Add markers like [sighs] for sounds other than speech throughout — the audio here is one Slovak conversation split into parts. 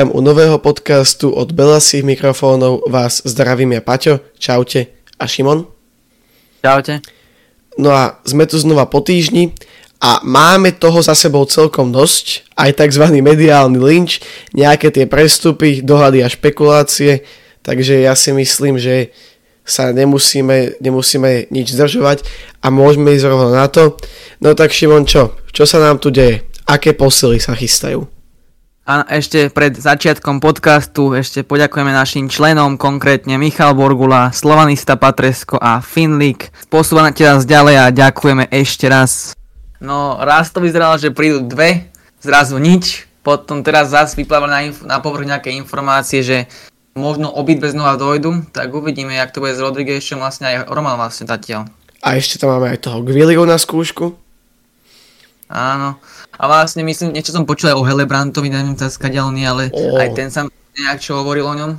U nového podcastu od Belasých mikrofónov vás zdravím ja Paťo, čaute a Šimon. Čaute. No a sme tu znova po týždni a máme toho za sebou celkom dosť, aj tzv. mediálny lynč, nejaké tie prestupy, dohady a špekulácie, takže ja si myslím, že sa nemusíme, nemusíme nič zdržovať a môžeme ísť rovno na to. No tak Šimon, čo? Čo sa nám tu deje? Aké posily sa chystajú? A ešte pred začiatkom podcastu ešte poďakujeme našim členom, konkrétne Michal Borgula, Slovanista Patresko a Finlik. Posúvame teraz ďalej a ďakujeme ešte raz. No, raz to vyzeralo, že prídu dve, zrazu nič. Potom teraz zase vyplávali na, inf- na povrch nejaké informácie, že možno obidve znova dojdu, tak uvidíme, jak to bude s Rodriguezom vlastne aj Roman vlastne zatiaľ. A ešte tam máme aj toho Gvilliho na skúšku. Áno. A vlastne myslím, niečo som počul aj o Helebrantovi, neviem teraz nie, ale Ó. aj ten sa nejak čo hovoril o ňom.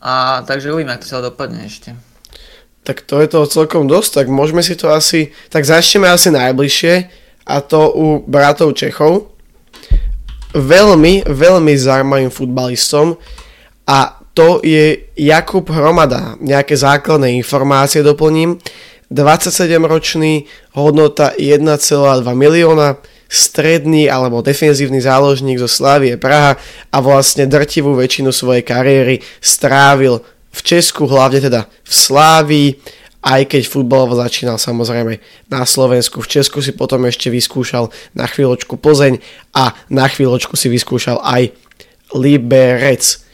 A takže uvidíme, ako to sa dopadne ešte. Tak to je toho celkom dosť, tak môžeme si to asi... Tak začneme asi najbližšie a to u bratov Čechov. Veľmi, veľmi zaujímavým futbalistom a to je Jakub Hromada. Nejaké základné informácie doplním. 27-ročný, hodnota 1,2 milióna, stredný alebo defenzívny záložník zo Slávie Praha a vlastne drtivú väčšinu svojej kariéry strávil v Česku, hlavne teda v Slávii, aj keď futbalovo začínal samozrejme na Slovensku. V Česku si potom ešte vyskúšal na chvíľočku Plzeň a na chvíľočku si vyskúšal aj Liberec.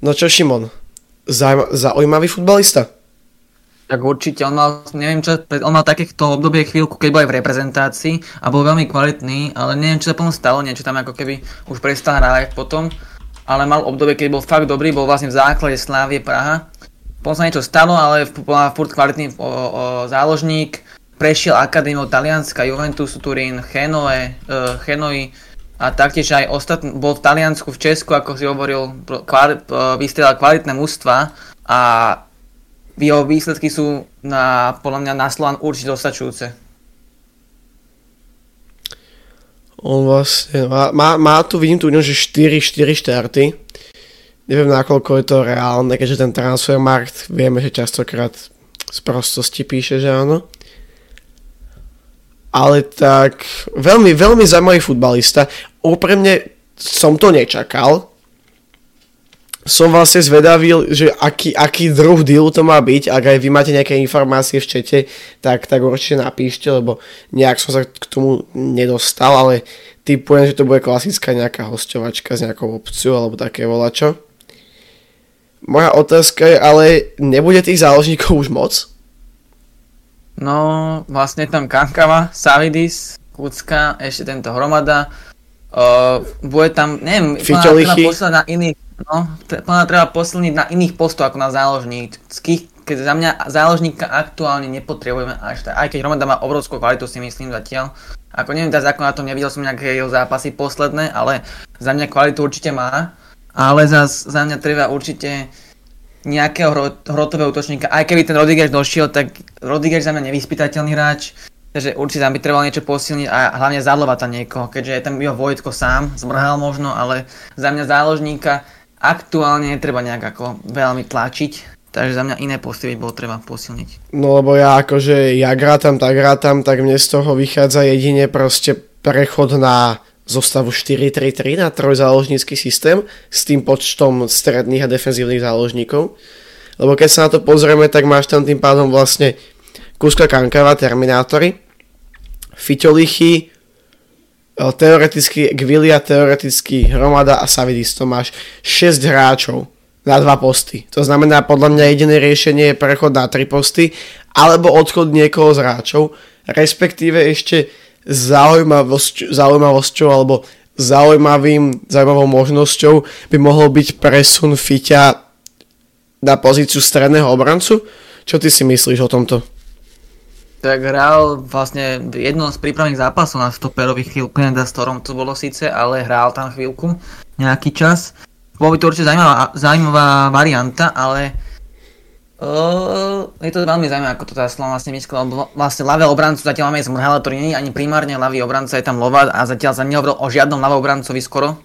No čo Šimon, Zaujíma- zaujímavý futbalista? Tak určite, on mal, neviem čo, on mal takéto obdobie chvíľku, keď bol aj v reprezentácii a bol veľmi kvalitný, ale neviem čo sa potom stalo, niečo tam ako keby už prestal hrávať potom, ale mal obdobie, keď bol fakt dobrý, bol vlastne v základe Slávie Praha. Potom sa niečo stalo, ale bol furt kvalitný o, o, záložník, prešiel akadémiou Talianska, Juventus, Turín, Chenoe, uh, Chenoi a taktiež aj ostatný, bol v Taliansku, v Česku, ako si hovoril, kvali, uh, vystrelal kvalitné mužstva a jeho výsledky sú na, podľa mňa na Slovan určite dostačujúce. On vlastne má, má, má tu, vidím tu že 4, 4 štarty. Neviem, nakoľko je to reálne, keďže ten transfermarkt vieme, že častokrát z prostosti píše, že áno. Ale tak veľmi, veľmi zaujímavý futbalista. Úprimne som to nečakal. Som vlastne zvedavý, že aký, aký druh deal to má byť. Ak aj vy máte nejaké informácie v čete, tak, tak určite napíšte, lebo nejak som sa k tomu nedostal, ale typujem, že to bude klasická nejaká hostovačka s nejakou opciou alebo také volačo. Moja otázka je, ale nebude tých záložníkov už moc? No, vlastne tam Kankava, Savidis, Kucka, ešte tento Hromada. Uh, bude tam, neviem, Fiťolichy. posilniť na iných, no, podľa treba posilniť na iných postoch ako na záložník. Ských, keď za mňa záložníka aktuálne nepotrebujeme až tak, aj keď Hromada má obrovskú kvalitu si myslím zatiaľ. Ako neviem teraz ako na tom, nevidel som nejaké jeho zápasy posledné, ale za mňa kvalitu určite má. Ale zas za mňa treba určite nejakého hro, hrotového útočníka. Aj keby ten Rodriguez došiel, tak Rodriguez za mňa nevyspytateľný hráč. Takže určite tam by trebalo niečo posilniť a hlavne zadlovať tam niekoho, keďže je tam jeho Vojtko sám, zmrhal možno, ale za mňa záložníka aktuálne netreba nejak ako veľmi tlačiť, takže za mňa iné posty by bolo treba posilniť. No lebo ja akože, ja grátam, tak grátam, tak mne z toho vychádza jedine proste prechod na zostavu 4-3-3 na trojzáložnícky systém s tým počtom stredných a defenzívnych záložníkov. Lebo keď sa na to pozrieme, tak máš tam tým pádom vlastne Kuska Kankava, Terminátory, Fiťolichy, e, teoreticky Gvilia, teoreticky Hromada a Savidis. To máš 6 hráčov na dva posty. To znamená, podľa mňa jediné riešenie je prechod na 3 posty alebo odchod niekoho z hráčov, respektíve ešte zaujímavosť, zaujímavosťou alebo zaujímavým, zaujímavou možnosťou by mohol byť presun Fiťa na pozíciu stredného obrancu. Čo ty si myslíš o tomto? Tak hral vlastne v jednom z prípravných zápasov na stoperových chvíľku, neviem s ktorom to bolo síce, ale hral tam chvíľku, nejaký čas. Bolo by to určite zaujímavá, zaujímavá varianta, ale uh, je to veľmi zaujímavé, ako to tá Slovan vlastne myslel, lebo vlastne ľavého obrancu zatiaľ máme Zmrhala, ktorý nie je ani primárne ľavý obranca, je tam Lovat a zatiaľ sa nehovoril o žiadnom ľavom obrancovi skoro.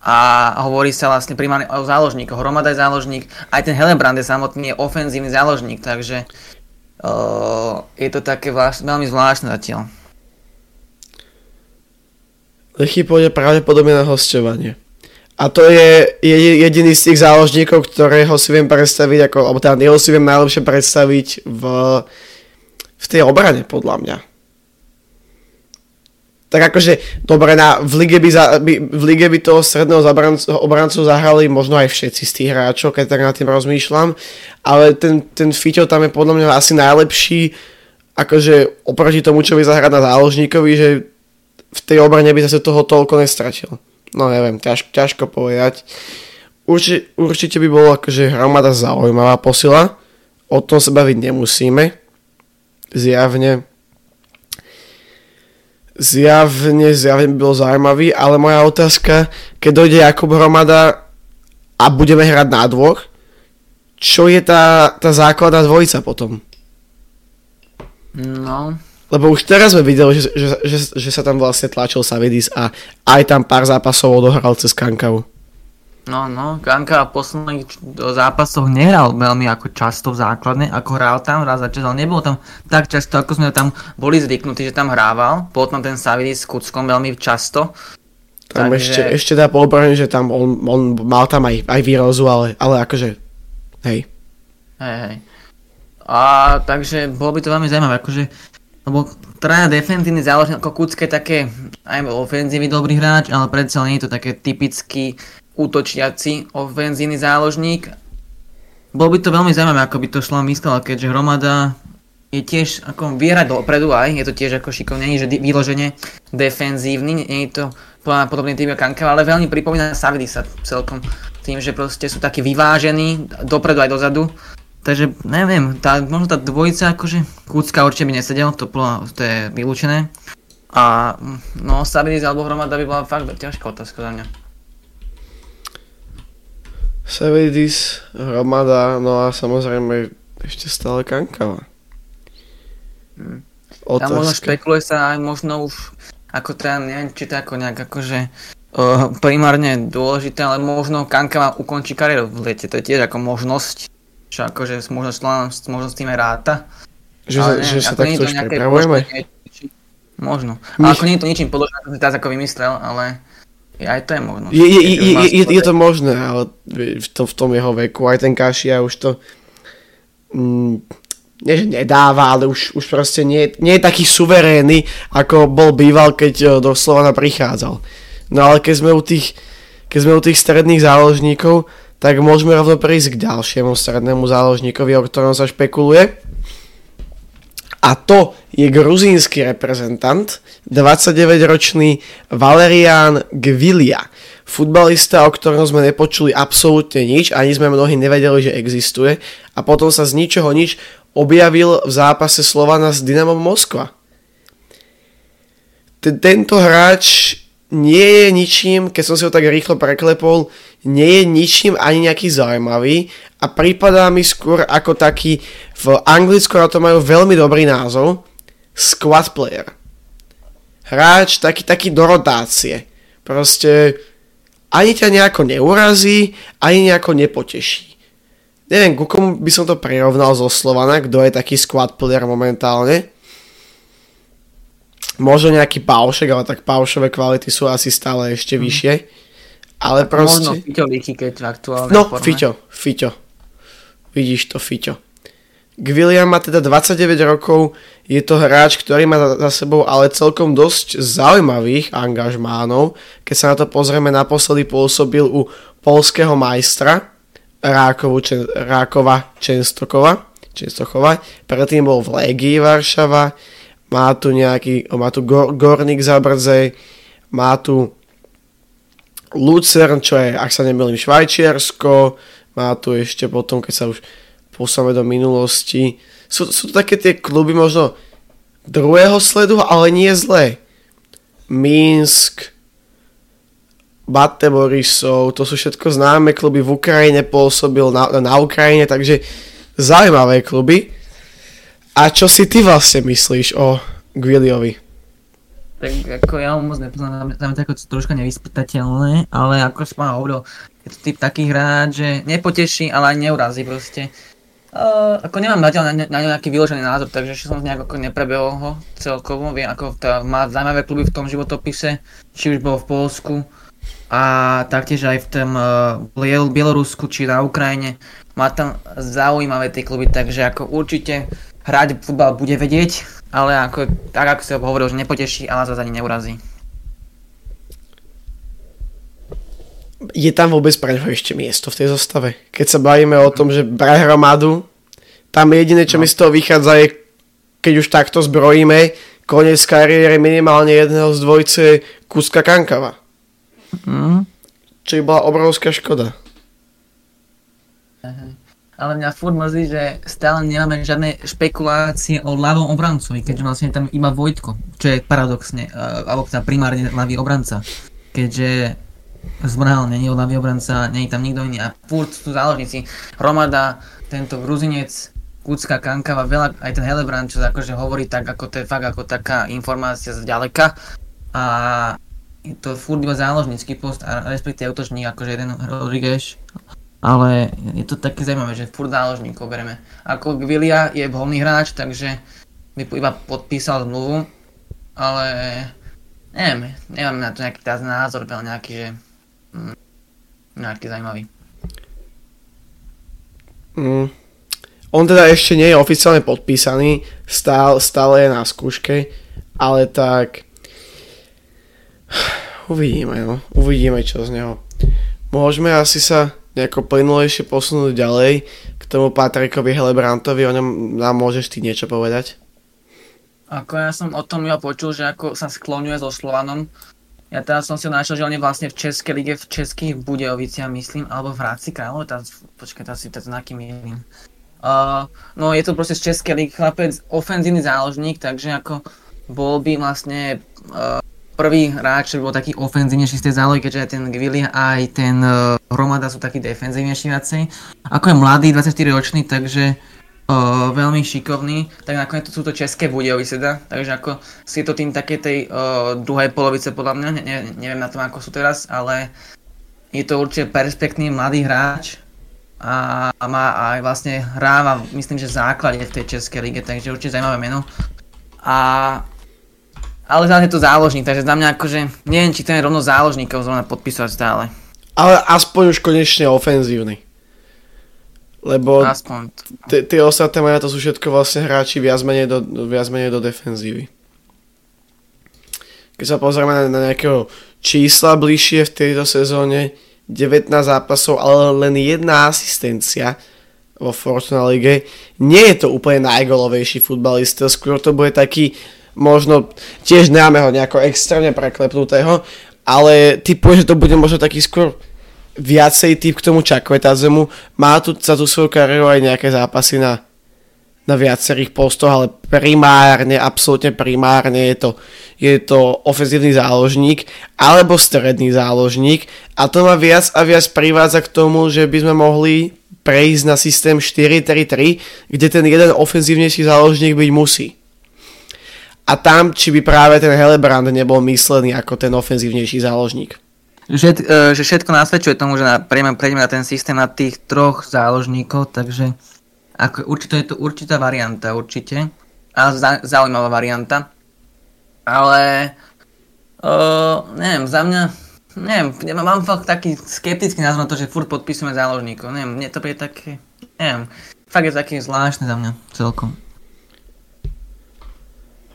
a hovorí sa vlastne primárne o záložníkoch. Hromada je záložník, aj ten Helebrand je samotný je ofenzívny záložník, takže uh, je to také vlaš- veľmi zvláštne zatiaľ. Lechy pôjde pravdepodobne na hostovanie. A to je jediný z tých záložníkov, ktorého si viem predstaviť, ako, alebo teda jeho si viem najlepšie predstaviť v, v tej obrane, podľa mňa tak akože, dobre, na, v, lige by za, by, v lige by toho stredného zabrancu, obrancu zahrali možno aj všetci z tých hráčov, keď tak nad tým rozmýšľam, ale ten, ten Fiťo tam je podľa mňa asi najlepší, akože oproti tomu, čo by zahrať na záložníkovi, že v tej obrane by zase toho toľko nestratil. No neviem, ťaž, ťažko povedať. Urči, určite by bolo akože hromada zaujímavá posila, o tom sa baviť nemusíme, zjavne zjavne, zjavne by bol zaujímavý, ale moja otázka, keď dojde Jakub Hromada a budeme hrať na dvoch, čo je tá, tá základná dvojica potom? No. Lebo už teraz sme videli, že, že, že, že sa tam vlastne tlačil Savidis a aj tam pár zápasov odohral cez Kankavu. No, no, Ganka v posledných zápasoch nehral veľmi ako často v základne, ako hral tam raz za čas, ale nebol tam tak často, ako sme tam boli zvyknutí, že tam hrával. Bol tam ten Savidis s Kuckom veľmi často. Tam takže... ešte, ešte dá poobrániť, že tam on, on mal tam aj, aj výrozu, ale, ale akože, hej. Hej, hej. A takže bolo by to veľmi zaujímavé, akože, lebo traja defenzívny záložník ako Kucké také aj ofenzívny dobrý hráč, ale predsa nie je to také typický útočiaci ofenzívny záložník. Bolo by to veľmi zaujímavé, ako by to šlo myslela, keďže Hromada je tiež ako vierať dopredu aj, je to tiež ako šikovný, že vyloženie defenzívny, nie je to podobný typ Kankava, ale veľmi pripomína Savidisa celkom tým, že proste sú takí vyvážení dopredu aj dozadu. Takže neviem, tá, možno tá dvojica akože Kúcka určite by nesedel, to, to je vylúčené. A no Savidis alebo Hromada by bola fakt ťažká otázka za mňa. Sevedis, Hromada, no a samozrejme ešte stále Kankava. Hmm. Tam možno špekuluje sa aj možno už, ako teda, neviem, či to ako nejak akože uh, primárne dôležité, ale možno Kankava ukončí kariéru v lete, to je tiež ako možnosť, čo akože možno, možno s tým aj ráta. Že, ale, neviem, že sa takto už pripravujeme? Možno. Ale ako nie je to ničím podložené, ako si teraz ako vymyslel, ale aj to je možno. Je, je, je, je, je to možné, ale v, to, v tom jeho veku aj ten Kašia už to mm, nie, že nedáva, ale už, už proste nie, nie je taký suverénny, ako bol býval, keď e, do Slovana prichádzal. No ale keď sme u tých, keď sme u tých stredných záložníkov, tak môžeme rovno prejsť k ďalšiemu strednému záložníkovi, o ktorom sa špekuluje. A to je gruzínsky reprezentant, 29-ročný Valerian Gvilia. Futbalista, o ktorom sme nepočuli absolútne nič, ani sme mnohí nevedeli, že existuje. A potom sa z ničoho nič objavil v zápase Slovana s Dynamom Moskva. Tento hráč nie je ničím, keď som si ho tak rýchlo preklepol, nie je ničím ani nejaký zaujímavý a prípadá mi skôr ako taký, v Anglicku na to majú veľmi dobrý názov, squad player. Hráč taký, taký do rotácie. Proste ani ťa nejako neurazí, ani nejako nepoteší. Neviem, ku komu by som to prirovnal zo Slovana, kto je taký squad player momentálne možno nejaký paušek, ale tak paušové kvality sú asi stále ešte mm. vyššie. Ale proste... Možno Fiťo keď aktuálne No, forme. Fiťo, Fiťo. Vidíš to, Fiťo. Gwilliam má teda 29 rokov, je to hráč, ktorý má za sebou ale celkom dosť zaujímavých angažmánov. Keď sa na to pozrieme, naposledy pôsobil u polského majstra Rákovu, Čen, Rákova Čenstokova, Čenstochova. Predtým bol v Legii Varšava, má tu nejaký, má tu Gor, Gornik Zabrzej, má tu Lucern, čo je, ak sa nemýlim, Švajčiarsko, má tu ešte potom, keď sa už posúvame do minulosti. Sú, sú to také tie kluby možno druhého sledu, ale nie zlé. Minsk, Bate Borisov, to sú všetko známe kluby v Ukrajine, pôsobil na, na Ukrajine, takže zaujímavé kluby. A čo si ty vlastne myslíš o Gwiliovi? Tak ako ja ho moc nepoznám, tam je to ako troška nevyspytateľné, ale ako som hovoril, je to typ taký hráč, že nepoteší, ale aj neurazí proste. Uh, ako nemám zatiaľ na, na, nejaký vyložený názor, takže ešte som nejak ako neprebehol ho celkovo, viem ako tá, má zaujímavé kluby v tom životopise, či už bol v Polsku a taktiež aj v tom uh, Bielorusku či na Ukrajine, má tam zaujímavé tie kluby, takže ako určite hrať futbal bude vedieť, ale ako, tak ako si hovoril, že nepoteší, ale zase ani neurazí. Je tam vôbec pre neho ešte miesto v tej zostave? Keď sa bavíme o tom, že braj hromadu, tam jediné, čo no. mi z toho vychádza je, keď už takto zbrojíme, koniec kariéry minimálne jedného z dvojce Kuska Kankava. Mm. Čo by bola obrovská škoda. Ale mňa furt mrzí, že stále nemáme žiadne špekulácie o ľavom obrancovi, keďže vlastne tam iba Vojtko, čo je paradoxne, uh, alebo teda primárne ľavý obranca, keďže zmrhal není ľavý obranca, není tam nikto iný. A furt sú záložníci. Hromada, tento Gruzinec, Kucka, Kankava, veľa, aj ten Helebrand, čo akože hovorí tak, ako to je fakt ako taká informácia z ďaleka. A je to furt iba záložnícky post a respektíve útočník akože jeden Rodriguez ale je to také zaujímavé, že furt záložníkov bereme. Ako Gvilia je voľný hráč, takže by iba podpísal zmluvu, ale neviem, nemám na to nejaký tá názor, ale nejaký, že mm, nejaký zaujímavý. Mm. On teda ešte nie je oficiálne podpísaný, stále, stále je na skúške, ale tak [sighs] uvidíme, no. Uvidíme, čo z neho. Môžeme asi sa nejako plynulejšie posunúť ďalej k tomu Patrikovi Helebrantovi, o ňom nám môžeš ty niečo povedať? Ako ja som o tom ja počul, že ako sa skloňuje so Slovanom. Ja teraz som si našiel, že on je vlastne v Českej lige v Českých Budejoviciach, myslím, alebo v Hradci Králové, tá, počkaj, tá si tá znaky mýlim. Uh, no je to proste z Českej ligy chlapec, ofenzívny záložník, takže ako bol by vlastne uh, prvý hráč, čo bol taký ofenzívnejší z tej zálohy, keďže aj ten Gvili aj ten uh, Hromada sú takí defenzívnejší viacej. Ako je mladý, 24 ročný, takže uh, veľmi šikovný, tak nakoniec to sú to české Budejovice, teda, takže ako si to tým také tej uh, druhej polovice podľa mňa, ne, ne, neviem na tom ako sú teraz, ale je to určite perspektívny mladý hráč a, a má aj vlastne hráva, myslím, že základe v tej českej lige, takže určite zaujímavé meno. A ale zase je to záložník, takže za mňa akože neviem, či ten rovno záložníkov zrovna podpísať stále. Ale aspoň už konečne ofenzívny. Lebo aspoň. tie ostatné majú to sú všetko vlastne hráči viac menej do, viac menej do defenzívy. Keď sa pozrieme na, na nejakého čísla bližšie v tejto sezóne, 19 zápasov, ale len jedna asistencia vo Fortuna Lige. Nie je to úplne najgolovejší futbalista, skôr to bude taký možno tiež nemáme ho nejako extrémne preklepnutého, ale typujem, že to bude možno taký skôr viacej typ k tomu zemu. Má tu za tú svoju kariéru aj nejaké zápasy na, na viacerých postoch, ale primárne, absolútne primárne je to, je to ofenzívny záložník alebo stredný záložník a to ma viac a viac privádza k tomu, že by sme mohli prejsť na systém 4-3-3, kde ten jeden ofenzívnejší záložník byť musí a tam, či by práve ten Helebrand nebol myslený ako ten ofenzívnejší záložník. Že, uh, že všetko nasvedčuje tomu, že na, prejdeme, prejdeme na ten systém na tých troch záložníkov, takže ako, určite je to určitá varianta, určite. A za, zaujímavá varianta. Ale uh, neviem, za mňa neviem, mám fakt taký skeptický názor na to, že furt podpisujeme záložníkov. Neviem, mne to je také, neviem, fakt je taký zvláštne za mňa celkom.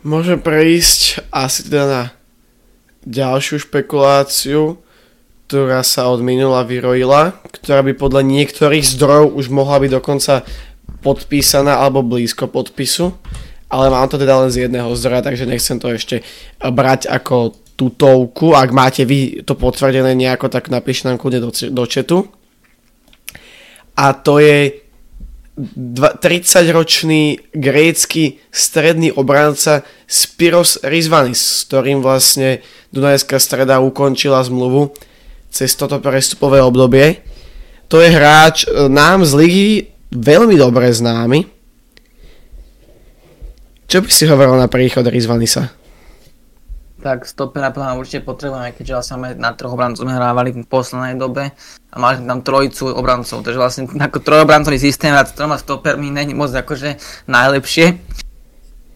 Môžem prejsť asi teda na ďalšiu špekuláciu, ktorá sa od minula vyrojila, ktorá by podľa niektorých zdrojov už mohla byť dokonca podpísaná alebo blízko podpisu, ale mám to teda len z jedného zdroja, takže nechcem to ešte brať ako tutovku. Ak máte vy to potvrdené nejako, tak napíšte nám kľudne do, do chatu. A to je 30-ročný grécky stredný obranca Spiros Rizvanis, s ktorým vlastne Dunajská streda ukončila zmluvu cez toto prestupové obdobie. To je hráč e, nám z ligy veľmi dobre známy. Čo by si hovoril na príchod Rizvanisa? Tak stopera plán určite potrebujeme, keďže vlastne máme na troch obrancov hrávali v poslednej dobe a mali sme tam trojicu obrancov, takže vlastne ako trojobrancový systém a s troma stopermi není moc akože najlepšie.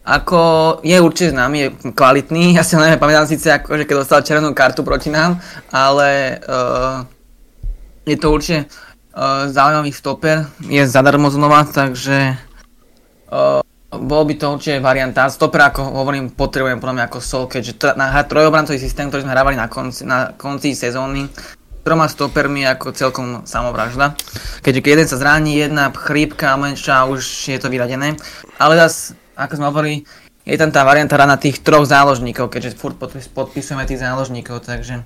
Ako je určite známy, je kvalitný, ja si neviem, pamätám síce akože keď dostal červenú kartu proti nám, ale uh, je to určite uh, zaujímavý stoper, je zadarmo znova, takže uh, bol by to určite varianta. Stoper, ako hovorím, potrebujem podľa mňa ako sol, keďže t- na trojobrancový systém, ktorý sme hrávali na konci, na konci sezóny, troma stopermi ako celkom samovražda. Keďže keď jeden sa zraní, jedna chrípka, menšia, už je to vyradené. Ale zase, ako sme hovorili, je tam tá varianta na tých troch záložníkov, keďže furt podpisujeme tých záložníkov, takže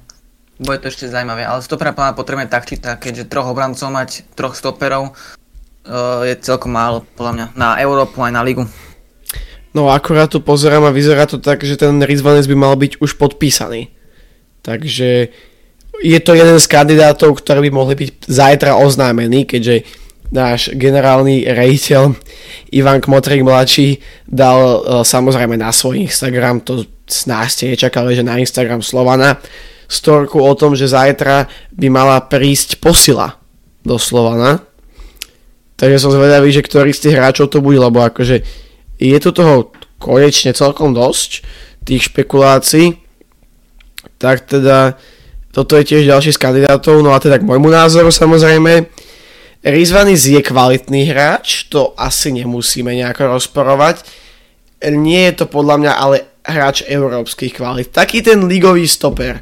bude to ešte zaujímavé. Ale stopera potrebujeme tak či tak, keďže troch obrancov mať, troch stoperov, uh, je celkom málo, podľa mňa, na Európu aj na ligu. No akurát tu pozerám a vyzerá to tak, že ten Rizvanec by mal byť už podpísaný. Takže je to jeden z kandidátov, ktorí by mohli byť zajtra oznámení, keďže náš generálny rejiteľ Ivan Kmotrik mladší dal uh, samozrejme na svoj Instagram, to snáď ste nečakali, že na Instagram Slovana, storku o tom, že zajtra by mala prísť posila do Slovana Takže som zvedavý, že ktorý z tých hráčov to bude, lebo akože je tu toho konečne celkom dosť, tých špekulácií. Tak teda toto je tiež ďalší z kandidátov, no a teda k môjmu názoru samozrejme. Rizvanis je kvalitný hráč, to asi nemusíme nejako rozporovať. Nie je to podľa mňa ale hráč európskych kvalit. Taký ten ligový stoper.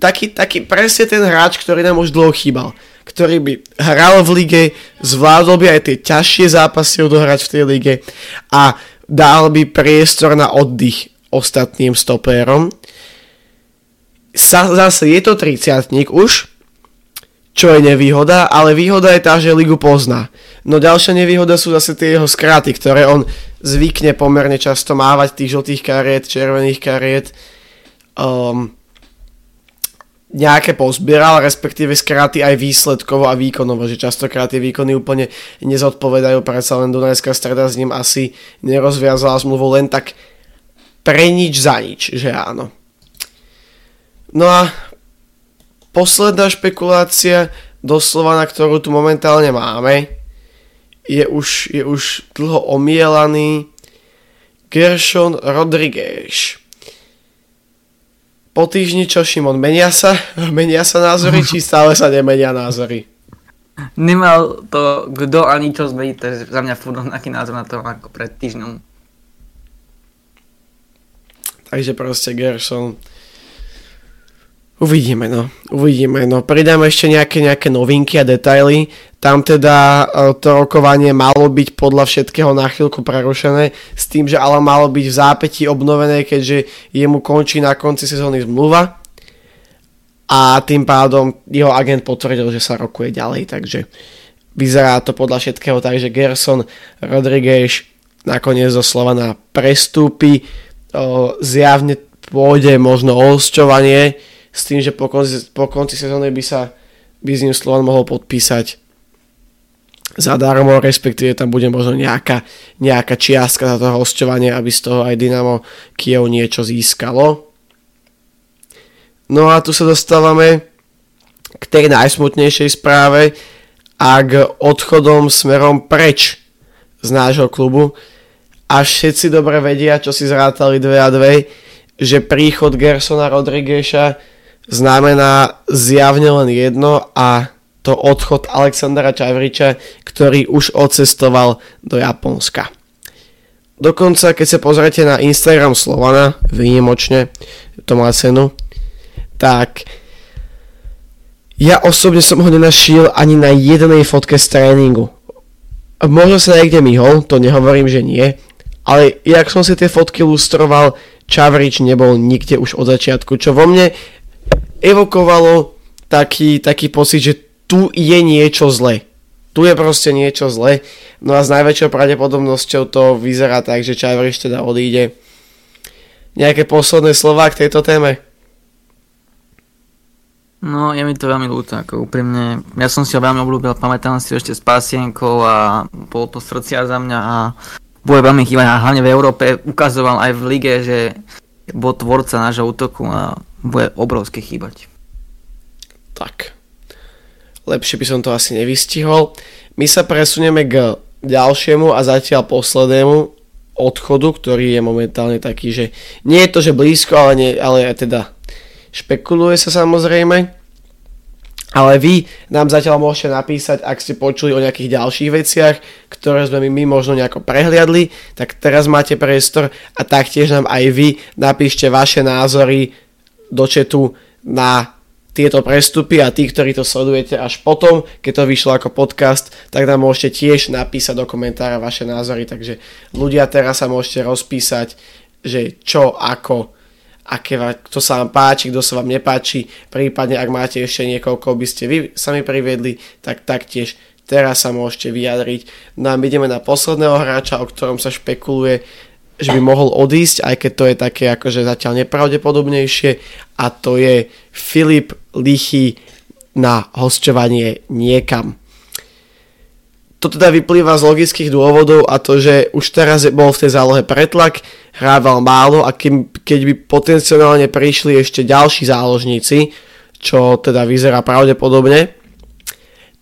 Taký, taký presne ten hráč, ktorý nám už dlho chýbal ktorý by hral v lige, zvládol by aj tie ťažšie zápasy odohrať v tej lige a dal by priestor na oddych ostatným stopérom. Sa, zase je to 30 už, čo je nevýhoda, ale výhoda je tá, že ligu pozná. No ďalšia nevýhoda sú zase tie jeho skráty, ktoré on zvykne pomerne často mávať, tých žltých kariet, červených kariet. Um, nejaké pozbieral, respektíve skráty aj výsledkovo a výkonovo, že častokrát tie výkony úplne nezodpovedajú, predsa len Dunajská streda s ním asi nerozviazala zmluvu len tak pre nič za nič, že áno. No a posledná špekulácia, doslova na ktorú tu momentálne máme, je už, je už dlho omielaný Gershon Rodriguez po týždni čo Šimon, menia sa, [laughs] menia sa názory, či stále sa nemenia názory? Nemal to kto ani čo zmeniť, je za mňa furt rovnaký názor na to ako pred týždňom. Takže proste Gerson Uvidíme, no. Uvidíme, no. Pridáme ešte nejaké, nejaké novinky a detaily. Tam teda e, to rokovanie malo byť podľa všetkého na chvíľku prerušené s tým, že ale malo byť v zápäti obnovené, keďže jemu končí na konci sezóny zmluva a tým pádom jeho agent potvrdil, že sa rokuje ďalej, takže vyzerá to podľa všetkého tak, že Gerson Rodriguez nakoniec zo Slovana prestúpi, zjavne pôjde možno o hosťovanie, s tým, že po konci, po konci sezóny by sa by s ním Slovan mohol podpísať zadarmo, respektíve tam bude možno nejaká, nejaká čiastka za to hostovanie, aby z toho aj Dynamo Kiev niečo získalo. No a tu sa dostávame k tej najsmutnejšej správe a k odchodom smerom preč z nášho klubu. A všetci dobre vedia, čo si zrátali 2 a 2, že príchod Gersona Rodrigueša znamená zjavne len jedno a to odchod Alexandra Čavriča, ktorý už odcestoval do Japonska. Dokonca, keď sa pozriete na Instagram Slovana, výnimočne, to má cenu, tak ja osobne som ho nenašiel ani na jednej fotke z tréningu. Možno sa niekde myhol, to nehovorím, že nie, ale jak som si tie fotky lustroval, Čavrič nebol nikde už od začiatku, čo vo mne evokovalo taký, taký pocit, že tu je niečo zle. Tu je proste niečo zle. No a s najväčšou pravdepodobnosťou to vyzerá tak, že Čavriš teda odíde. Nejaké posledné slova k tejto téme? No, je mi to veľmi ľúto, ako úprimne. Ja som si ho veľmi obľúbil, pamätám si ešte s pasienkou a bol to srdcia za mňa a bude veľmi chýbať a hlavne v Európe ukazoval aj v lige, že bol tvorca nášho útoku a bude obrovsky chýbať. Tak. Lepšie by som to asi nevystihol. My sa presunieme k ďalšiemu a zatiaľ poslednému odchodu, ktorý je momentálne taký, že nie je to, že blízko, ale, nie, ale teda špekuluje sa samozrejme. Ale vy nám zatiaľ môžete napísať, ak ste počuli o nejakých ďalších veciach, ktoré sme my možno nejako prehliadli, tak teraz máte priestor a taktiež nám aj vy napíšte vaše názory do četu na tieto prestupy a tí, ktorí to sledujete až potom, keď to vyšlo ako podcast, tak nám môžete tiež napísať do komentára vaše názory, takže ľudia teraz sa môžete rozpísať, že čo, ako, aké, kto sa vám páči, kto sa vám nepáči, prípadne ak máte ešte niekoho, koho by ste vy sami priviedli, tak taktiež teraz sa môžete vyjadriť. No a my ideme na posledného hráča, o ktorom sa špekuluje, že by mohol odísť, aj keď to je také akože zatiaľ nepravdepodobnejšie a to je Filip Lichy na hostovanie niekam. To teda vyplýva z logických dôvodov a to, že už teraz bol v tej zálohe pretlak, hrával málo a keď by potenciálne prišli ešte ďalší záložníci, čo teda vyzerá pravdepodobne,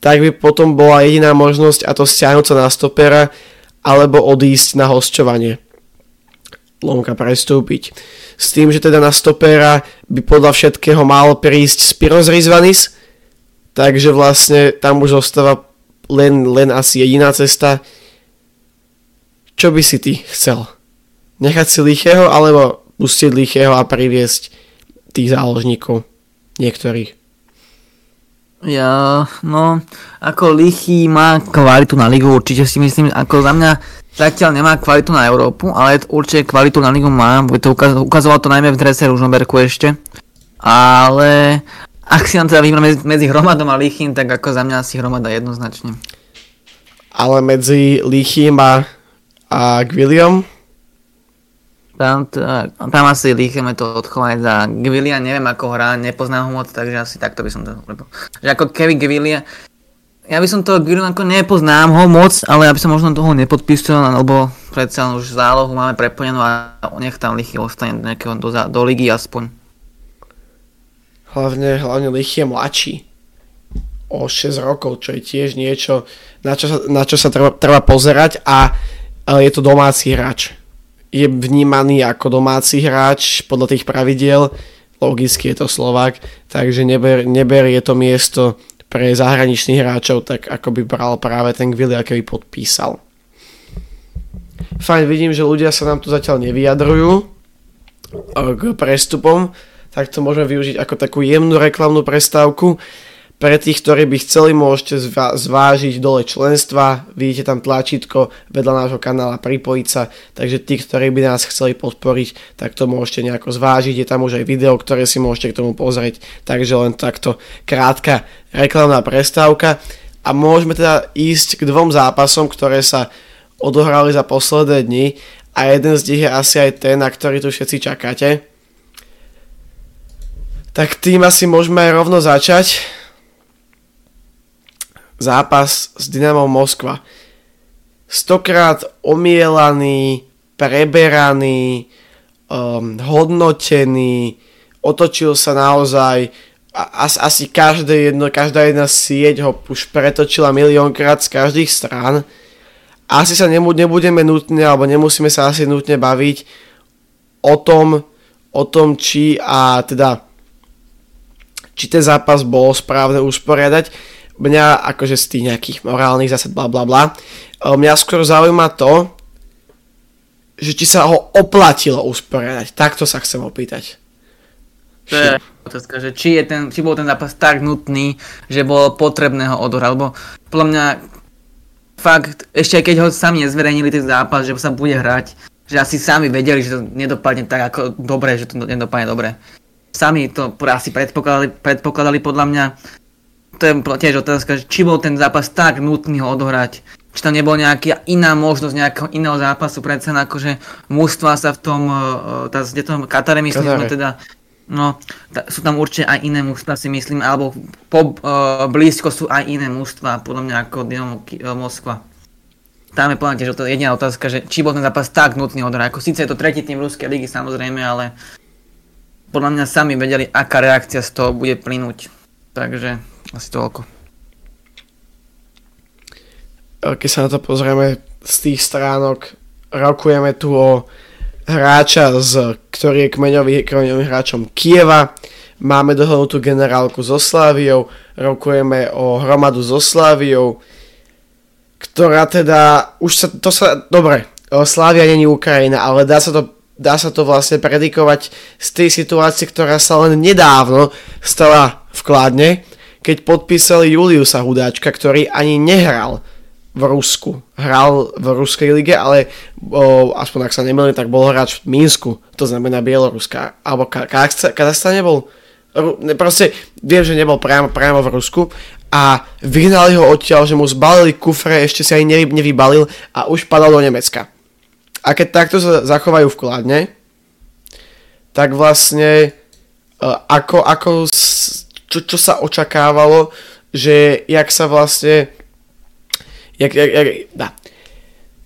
tak by potom bola jediná možnosť a to stiahnuť sa na stopera alebo odísť na hostovanie. Lomka prestúpiť. S tým, že teda na stopera by podľa všetkého mal prísť Spiros Rizvanis, takže vlastne tam už zostáva len, len asi jediná cesta. Čo by si ty chcel? Nechať si lichého alebo pustiť lichého a priviesť tých záložníkov niektorých? Ja, no, ako Lichy má kvalitu na ligu, určite si myslím, ako za mňa zatiaľ nemá kvalitu na Európu, ale určite kvalitu na ligu má, bude to ukaz- ukazoval to najmä v drese Ružomberku ešte. Ale ak si nám teda vybrať medzi, medzi Hromadom a Lichým, tak ako za mňa asi Hromada jednoznačne. Ale medzi Lichým a, a Gwilliam? Tam, tam asi Lichem je to odchovať za Gvillia, neviem ako hrá, nepoznám ho moc, takže asi takto by som to urobil. Že ako Kevin Gvillia, ja by som toho Gvillia ako nepoznám ho moc, ale ja by som možno toho nepodpísal, lebo predsa už zálohu máme preplnenú a nech tam Lichy ostane do, nejakého, do, do ligy aspoň. Hlavne, hlavne Lichy je mladší o 6 rokov, čo je tiež niečo, na čo sa, na čo sa treba, treba pozerať a je to domáci hráč je vnímaný ako domáci hráč podľa tých pravidiel, logicky je to Slovak, takže neber, neberie to miesto pre zahraničných hráčov, tak ako by bral práve ten Gvili, keby podpísal. Fajn, vidím, že ľudia sa nám tu zatiaľ nevyjadrujú e, k prestupom, tak to môžeme využiť ako takú jemnú reklamnú prestávku. Pre tých, ktorí by chceli, môžete zvážiť dole členstva, vidíte tam tlačítko vedľa nášho kanála pripojiť sa, takže tí, ktorí by nás chceli podporiť, tak to môžete nejako zvážiť, je tam už aj video, ktoré si môžete k tomu pozrieť, takže len takto krátka reklamná prestávka. A môžeme teda ísť k dvom zápasom, ktoré sa odohrali za posledné dni. A jeden z nich je asi aj ten, na ktorý tu všetci čakáte. Tak tým asi môžeme aj rovno začať zápas s Dynamom Moskva. Stokrát omielaný, preberaný, um, hodnotený, otočil sa naozaj as, asi každé jedno, každá jedna sieť ho už pretočila miliónkrát z každých strán. Asi sa nebudeme nutne, alebo nemusíme sa asi nutne baviť o tom, o tom či a teda či ten zápas bol správne usporiadať mňa akože z tých nejakých morálnych zásad bla bla bla, e, mňa skôr zaujíma to, že či sa ho oplatilo usporiadať. Takto sa chcem opýtať. To je otázka, že či, je ten, či bol ten zápas tak nutný, že bolo potrebné ho odohrať, lebo podľa mňa fakt, ešte aj keď ho sami nezverejnili ten zápas, že sa bude hrať, že asi sami vedeli, že to nedopadne tak ako dobre, že to nedopadne dobre. Sami to asi predpokladali, predpokladali podľa mňa, to je tiež otázka, či bol ten zápas tak nutný ho odohrať, či tam nebola nejaká iná možnosť nejakého iného zápasu, predsa akože mužstva sa v tom, uh, tá, kde tom Katare myslím, Katare. No teda, no, tá, sú tam určite aj iné mužstva si myslím, alebo po, uh, blízko sú aj iné mužstva, podľa mňa ako Dynamo uh, Moskva. tam je plná tiež jediná otázka, že či bol ten zápas tak nutný odohrať. Ako síce je to tretí tým Ruskej ligy samozrejme, ale podľa mňa sami vedeli, aká reakcia z toho bude plynúť. Takže asi toľko. Keď sa na to pozrieme z tých stránok, rokujeme tu o hráča, z, ktorý je kmeňový, kmeňovým hráčom Kieva, máme dohodnutú generálku so Sláviou, rokujeme o hromadu so Sláviou, ktorá teda, už sa, to sa, dobre, Slávia není Ukrajina, ale dá sa to dá sa to vlastne predikovať z tej situácie, ktorá sa len nedávno stala v Kladne, keď podpísali Juliusa Hudáčka, ktorý ani nehral v Rusku. Hral v Ruskej lige, ale o, aspoň ak sa nemýlim, tak bol hráč v Minsku, to znamená Bieloruska. Alebo Kazachstan nebol? Ne, proste viem, že nebol priamo, priamo v Rusku a vyhnali ho odtiaľ, že mu zbalili kufre, ešte si ani nevy, nevybalil a už padal do Nemecka. A keď takto sa zachovajú v kladne, tak vlastne e, ako, ako čo, čo sa očakávalo, že jak sa vlastne jak, jak, jak, dá,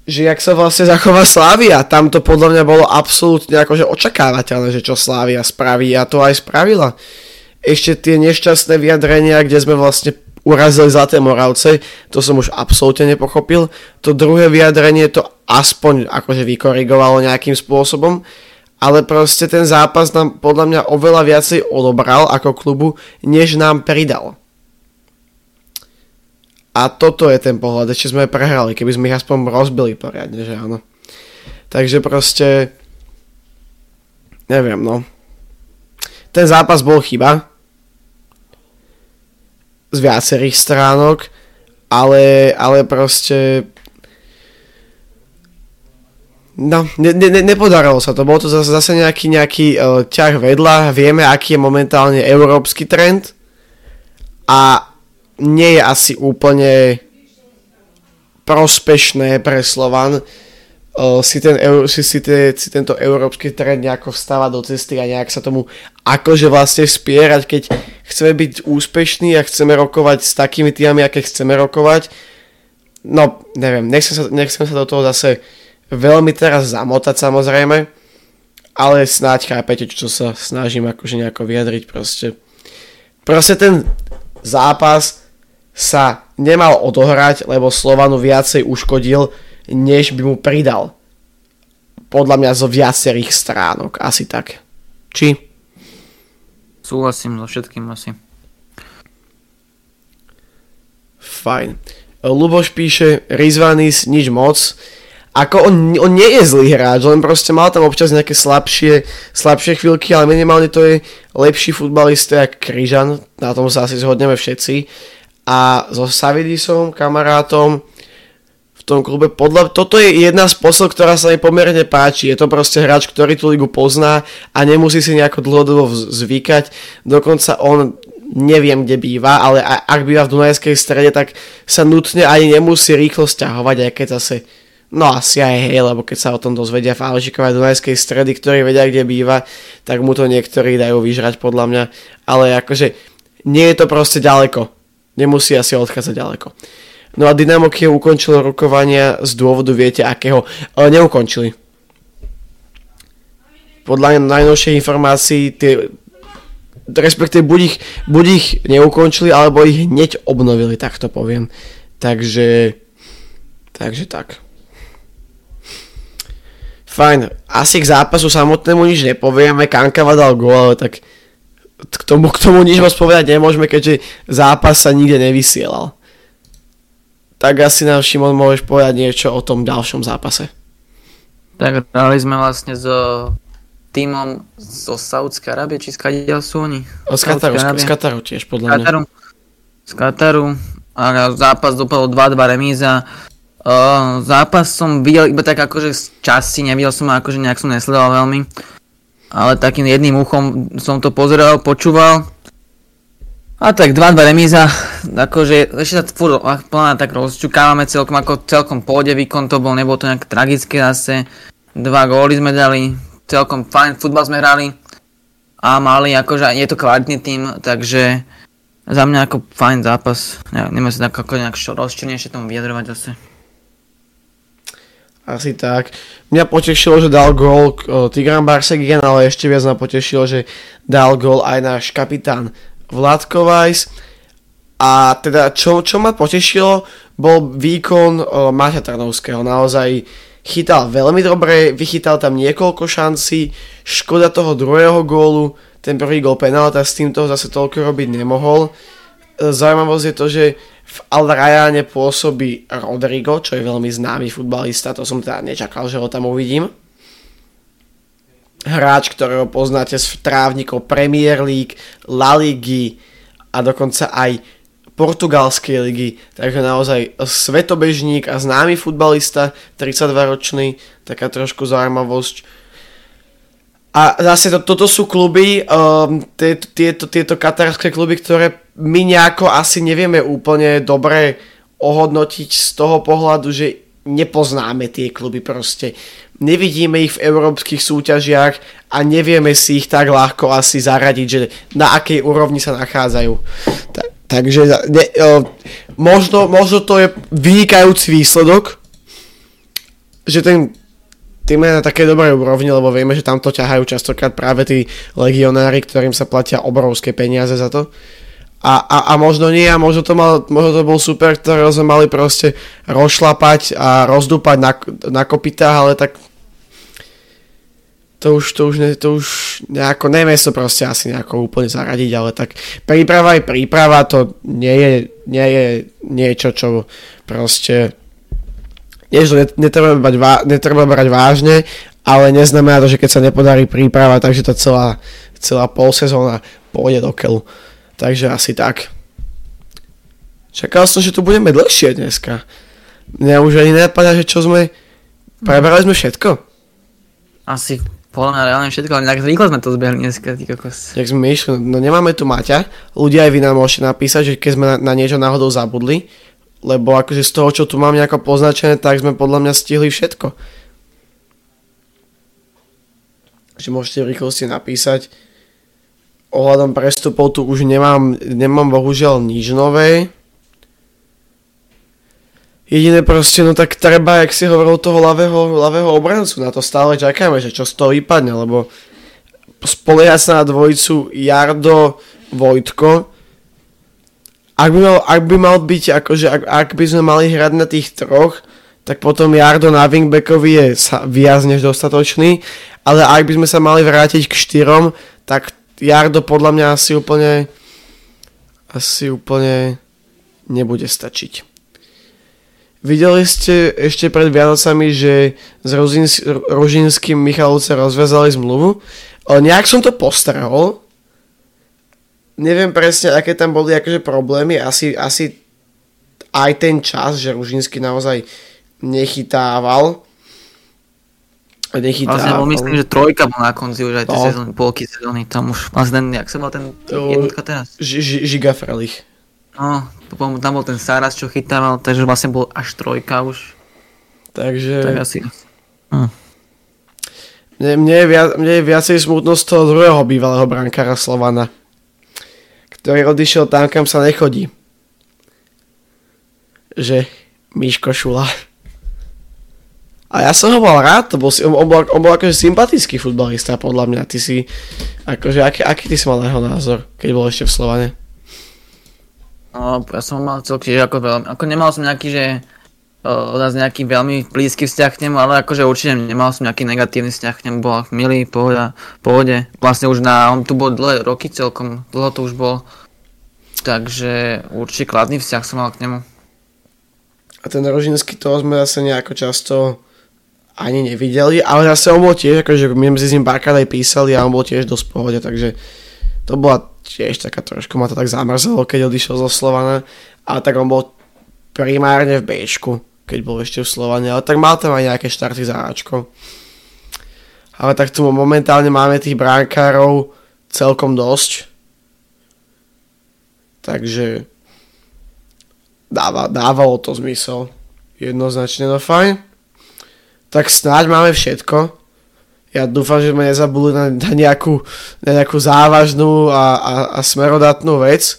že jak sa vlastne zachová Slávia, tam to podľa mňa bolo absolútne akože očakávateľné, že čo Slávia spraví a to aj spravila. Ešte tie nešťastné vyjadrenia, kde sme vlastne urazili Zlaté Moravce, to som už absolútne nepochopil. To druhé vyjadrenie to aspoň akože vykorigovalo nejakým spôsobom, ale proste ten zápas nám podľa mňa oveľa viacej odobral ako klubu, než nám pridal. A toto je ten pohľad, ešte sme prehrali, keby sme ich aspoň rozbili poriadne, že áno. Takže proste, neviem no. Ten zápas bol chyba, z viacerých stránok, ale, ale proste No, ne, ne, nepodarilo sa to, bol to zase, zase nejaký, nejaký uh, ťah vedľa, vieme, aký je momentálne európsky trend. A nie je asi úplne prospešné pre Slovan si, ten, si, si, te, si tento európsky trend nejako vstáva do cesty a nejak sa tomu akože vlastne spierať, keď chceme byť úspešní a chceme rokovať s takými týmami, aké chceme rokovať. No, neviem, nechcem sa, nechcem sa do toho zase veľmi teraz zamotať samozrejme, ale snáď chápete, čo sa snažím akože nejako vyjadriť proste. Proste ten zápas sa nemal odohrať, lebo Slovanu viacej uškodil, než by mu pridal. Podľa mňa zo viacerých stránok, asi tak. Či? Súhlasím so všetkým asi. Fajn. Luboš píše, Rizvanis nič moc. Ako on, on nie je zlý hráč, len proste mal tam občas nejaké slabšie, slabšie chvíľky, ale minimálne to je lepší futbalista jak Kryžan, na tom sa asi zhodneme všetci. A so Savidisom, kamarátom, tom klube. Podľa, toto je jedna z posol, ktorá sa mi pomerne páči. Je to proste hráč, ktorý tú ligu pozná a nemusí si nejako dlhodobo zvykať. Dokonca on neviem, kde býva, ale ak býva v Dunajskej strede, tak sa nutne ani nemusí rýchlo stiahovať, aj keď zase No asi aj hej, lebo keď sa o tom dozvedia Alžikovej Dunajskej stredy, ktorí vedia, kde býva, tak mu to niektorí dajú vyžrať podľa mňa. Ale akože nie je to proste ďaleko. Nemusí asi odchádzať ďaleko. No a Dynamo Kiev ukončilo rokovania z dôvodu, viete akého, ale neukončili. Podľa najnovšej informácií tie respektíve buď ich, buď ich neukončili, alebo ich hneď obnovili, tak to poviem. Takže, takže tak. Fajn, asi k zápasu samotnému nič nepovieme, Kankava dal gól, ale tak k tomu, k tomu nič moc povedať nemôžeme, keďže zápas sa nikde nevysielal tak asi nám Šimon môžeš povedať niečo o tom ďalšom zápase. Tak hrali sme vlastne so týmom zo Saudskej Arábie, či z sú oni? Z Kataru, z Kataru tiež, podľa Kataru, mňa. Z Kataru. A zápas dopadol 2-2 remíza. Uh, zápas som videl iba tak akože z časti, nevidel som akože nejak som nesledoval veľmi. Ale takým jedným uchom som to pozeral, počúval. A tak 2-2 remíza, akože ešte sa furt plná tak rozčukávame celkom, ako celkom pôjde výkon to bol, nebolo to nejak tragické zase. Dva góly sme dali, celkom fajn futbal sme hrali a mali akože, je to kvalitný tým, takže za mňa ako fajn zápas. Ja, neviem sa tak ako nejak rozčernejšie tomu vyjadrovať zase. Asi tak. Mňa potešilo, že dal gól Tigran Barsegian, ale ešte viac ma potešilo, že dal gól aj náš kapitán Vladko Weiss. A teda, čo, čo ma potešilo, bol výkon o, Maťa Trnovského. Naozaj chytal veľmi dobre, vychytal tam niekoľko šancí, škoda toho druhého gólu, ten prvý gól penálta, s týmto zase toľko robiť nemohol. Zaujímavosť je to, že v Al pôsobí Rodrigo, čo je veľmi známy futbalista, to som teda nečakal, že ho tam uvidím. Hráč, ktorého poznáte z trávnikov Premier League, La Ligy a dokonca aj portugalskej ligy, takže naozaj svetobežník a známy futbalista, 32-ročný, taká trošku zaujímavosť. A zase to, toto sú kluby, um, tieto, tieto, tieto katarské kluby, ktoré my nejako asi nevieme úplne dobre ohodnotiť z toho pohľadu, že nepoznáme tie kluby proste. Nevidíme ich v európskych súťažiach a nevieme si ich tak ľahko asi zaradiť, že na akej úrovni sa nachádzajú. Tak, takže ne, o, možno, možno to je vynikajúci výsledok, že ten tým je na také dobrej úrovni, lebo vieme, že tamto ťahajú častokrát práve tí legionári, ktorým sa platia obrovské peniaze za to. A, a, a možno nie, a možno to, mal, možno to bol super, ktorého sme mali proste rozšlapať a rozdúpať na, na kopitách, ale tak to už, to už, ne, to už nejako, neviem to proste asi nejako úplne zaradiť, ale tak príprava je príprava, to nie je, nie je niečo, čo proste nie, že netreba brať, netreba brať vážne, ale neznamená to, že keď sa nepodarí príprava, takže to celá, celá pol sezóna pôjde do keľu. Takže asi tak. Čakal som, že tu budeme dlhšie dneska. Mňa už ani nenapadá, že čo sme... Prebrali sme všetko. Asi podľa reálne všetko, ale tak rýchlo sme to zbehli dneska, ty kokos. Jak sme išli, no nemáme tu Maťa, ľudia aj vy nám môžete napísať, že keď sme na, na niečo náhodou zabudli, lebo akože z toho, čo tu mám nejako poznačené, tak sme podľa mňa stihli všetko. Takže môžete v rýchlosti napísať, ohľadom prestupov tu už nemám, nemám bohužiaľ nič nové. Jediné proste, no tak treba, jak si hovoril, toho ľavého, ľavého obrancu, na to stále čakáme, že čo z toho vypadne, lebo spoliehať sa na dvojicu Jardo, Vojtko, ak by mal, ak by mal byť, akože ak, ak by sme mali hrať na tých troch, tak potom Jardo na wingbackovi je viac než dostatočný, ale ak by sme sa mali vrátiť k štyrom, tak Jardo podľa mňa asi úplne asi úplne nebude stačiť. Videli ste ešte pred Vianocami, že s Rožinským Michalovce rozvezali zmluvu. Nejak som to postrehol. Neviem presne, aké tam boli akože problémy. Asi, asi aj ten čas, že Ružinsky naozaj nechytával nechytá. Vlastne, bol, myslím, že trojka bol na konci už aj tie no. sezóny, polky sezóny, tam už vlastne jak sa mal ten jednotka teraz? Ž, ž, Žiga Frelich. No, tam bol ten Saras, čo chytával, takže vlastne bol až trojka už. Takže... Tak asi. Hm. Mne, mne, je viac, mne je viacej smutnosť toho druhého bývalého brankára Slovana, ktorý odišiel tam, kam sa nechodí. Že Miško Šula. A ja som ho mal rád, to bol, on, bol, on bol akože sympatický futbalista podľa mňa. Ty si, akože, aký, aký ty si mal na jeho názor, keď bol ešte v Slovane? No, ja som mal celky, ako veľmi, ako nemal som nejaký, že od nás nejaký veľmi blízky vzťah k nemu, ale akože určite nemal som nejaký negatívny vzťah k nemu, bol milý, pohoda, pohode. Vlastne už na, on tu bol dlhé roky celkom, dlho to už bol, takže určite kladný vzťah som mal k nemu. A ten Rožinský, toho sme zase nejako často ani nevideli, ale zase on bol tiež, akože my sme si s ním párkrát aj písali a on bol tiež dosť pohode, takže to bola tiež taká trošku, ma to tak zamrzelo, keď odišiel zo Slovana, ale tak on bol primárne v Bčku, keď bol ešte v Slovane, ale tak mal tam aj nejaké štarty za Ačko. Ale tak tu momentálne máme tých bránkárov celkom dosť. Takže dáva, dávalo to zmysel. Jednoznačne no fajn tak snáď máme všetko. Ja dúfam, že sme nezabudli na, na, nejakú, na nejakú závažnú a, a, a smerodatnú vec.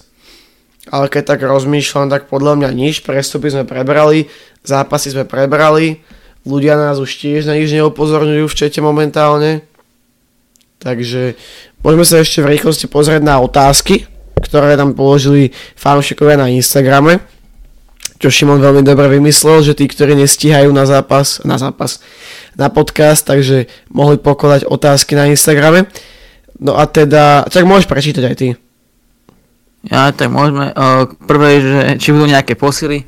Ale keď tak rozmýšľam, tak podľa mňa nič. Prestupy sme prebrali, zápasy sme prebrali. Ľudia nás už tiež na nič neopozorňujú v čete momentálne. Takže môžeme sa ešte v rýchlosti pozrieť na otázky, ktoré nám položili fanúšikovia na Instagrame. Čo Šimon veľmi dobre vymyslel, že tí, ktorí nestíhajú na zápas, na zápas, na podcast, takže mohli pokladať otázky na Instagrame. No a teda, tak môžeš prečítať aj ty. Ja, tak môžeme. Uh, prvé, že či budú nejaké posily.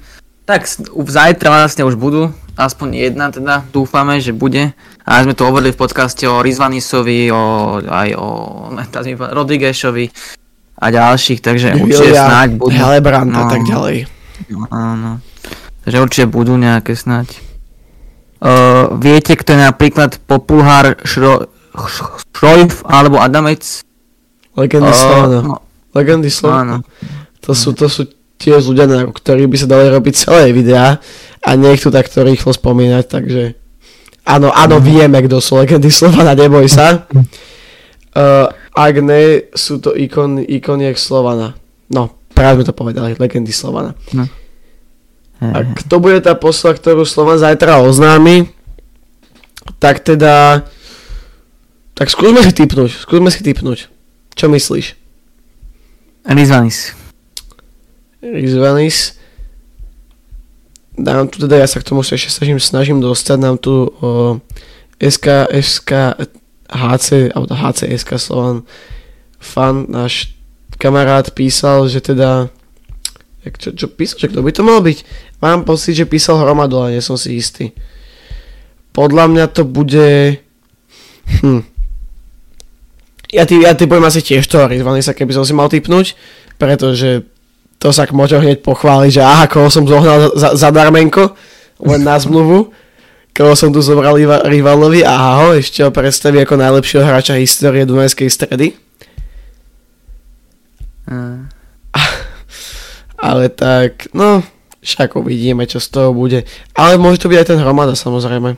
Tak zajtra vlastne už budú, aspoň jedna teda, dúfame, že bude. A sme to hovorili v podcaste o Rizvanisovi, o, aj o [laughs] Rodriguešovi a ďalších, takže určite snáď budú. Helebrant no, a tak ďalej. No, no. Takže určite budú nejaké snáď. Uh, viete, kto je napríklad Populhár Šro, Šrojf alebo Adamec? Legendy uh, Slovana. No. Legendy Slovana. To sú, to sú tiež ľudia, na ktorí by sa dali robiť celé videá a nech tu takto rýchlo spomínať, takže áno, áno, mhm. vieme, kto sú legendy Slovana, neboj sa. [laughs] Uh, ak ne, sú to ikon, ikoniek Slovana. No, práve sme to povedali, legendy Slovana. No. A kto bude tá posla, ktorú Slovan zajtra oznámi, tak teda... Tak skúsme si typnúť, skúsme si typnúť. Čo myslíš? Rizvanis. Rizvanis. Dám tu teda, ja sa k tomu ešte snažím, snažím dostať, nám tu o, SK, SK, HC, alebo HC, SK Slovan fan, náš kamarát písal, že teda čo, čo písal, že kto by to mal byť? Mám pocit, že písal Hromadu, ale nie som si istý. Podľa mňa to bude... Hm. Ja, ty, ja ty poviem asi tiež to sa keby som si mal typnúť, pretože to sa môže hneď pochváliť, že aha, koho som zohnal za, za darmenko, len na zmluvu, koho som tu zobral rivalovi a ho ešte ho predstaví ako najlepšieho hráča histórie Dunajskej stredy. Mm. [laughs] Ale tak, no, však uvidíme, čo z toho bude. Ale môže to byť aj ten Hromada, samozrejme.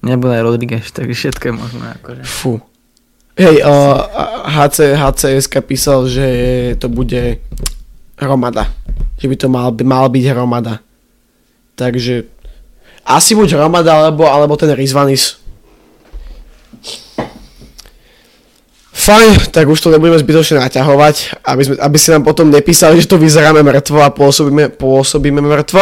Nebude aj Rodriguez, takže všetko je možné. Akože. Fú, Hej, uh, HC, HCSK písal, že to bude hromada. Že by to mal, by mal byť hromada. Takže asi buď hromada, alebo, alebo ten Rizvanis. Fajn, tak už to nebudeme zbytočne naťahovať, aby, sme, aby si nám potom nepísali, že to vyzeráme mŕtvo a pôsobíme, pôsobíme mŕtvo.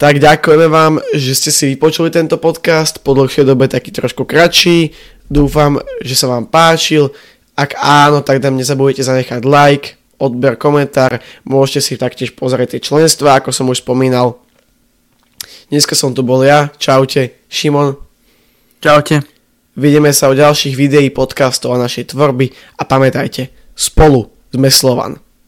Tak ďakujeme vám, že ste si vypočuli tento podcast, po dlhšej dobe taký trošku kratší. Dúfam, že sa vám páčil. Ak áno, tak tam nezabudujte zanechať like, odber, komentár. Môžete si taktiež pozrieť tie členstva, ako som už spomínal. Dneska som tu bol ja. Čaute. Šimon. Čaute. Vidíme sa o ďalších videí, podcastov a našej tvorby a pamätajte, spolu sme Slovan.